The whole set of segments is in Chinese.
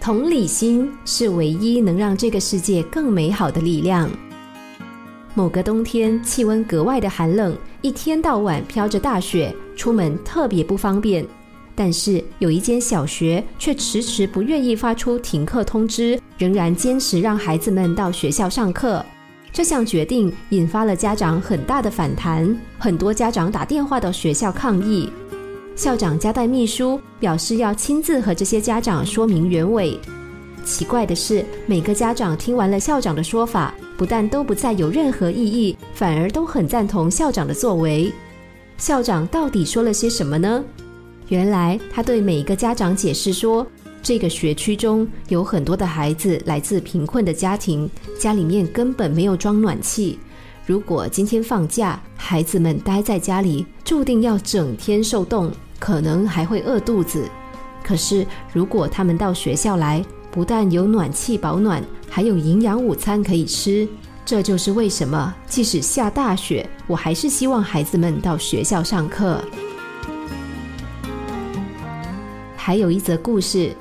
同理心是唯一能让这个世界更美好的力量。某个冬天，气温格外的寒冷，一天到晚飘着大雪，出门特别不方便。但是有一间小学却迟迟不愿意发出停课通知，仍然坚持让孩子们到学校上课。这项决定引发了家长很大的反弹，很多家长打电话到学校抗议。校长交代秘书，表示要亲自和这些家长说明原委。奇怪的是，每个家长听完了校长的说法，不但都不再有任何异议，反而都很赞同校长的作为。校长到底说了些什么呢？原来他对每一个家长解释说，这个学区中有很多的孩子来自贫困的家庭，家里面根本没有装暖气。如果今天放假，孩子们待在家里，注定要整天受冻。可能还会饿肚子，可是如果他们到学校来，不但有暖气保暖，还有营养午餐可以吃。这就是为什么即使下大雪，我还是希望孩子们到学校上课。还有一则故事：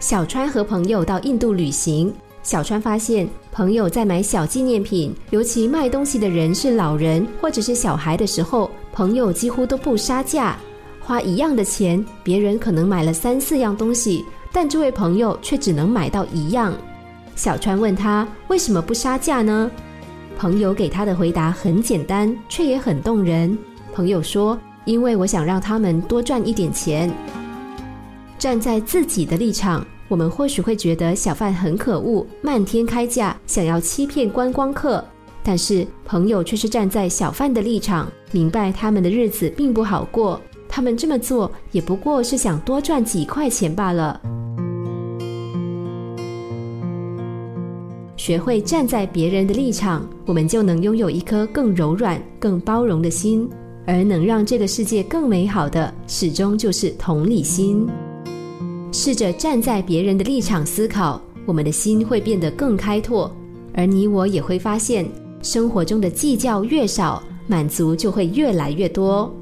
小川和朋友到印度旅行，小川发现朋友在买小纪念品，尤其卖东西的人是老人或者是小孩的时候，朋友几乎都不杀价。花一样的钱，别人可能买了三四样东西，但这位朋友却只能买到一样。小川问他为什么不杀价呢？朋友给他的回答很简单，却也很动人。朋友说：“因为我想让他们多赚一点钱。”站在自己的立场，我们或许会觉得小贩很可恶，漫天开价，想要欺骗观光客。但是朋友却是站在小贩的立场，明白他们的日子并不好过。他们这么做也不过是想多赚几块钱罢了。学会站在别人的立场，我们就能拥有一颗更柔软、更包容的心。而能让这个世界更美好的，始终就是同理心。试着站在别人的立场思考，我们的心会变得更开拓，而你我也会发现，生活中的计较越少，满足就会越来越多。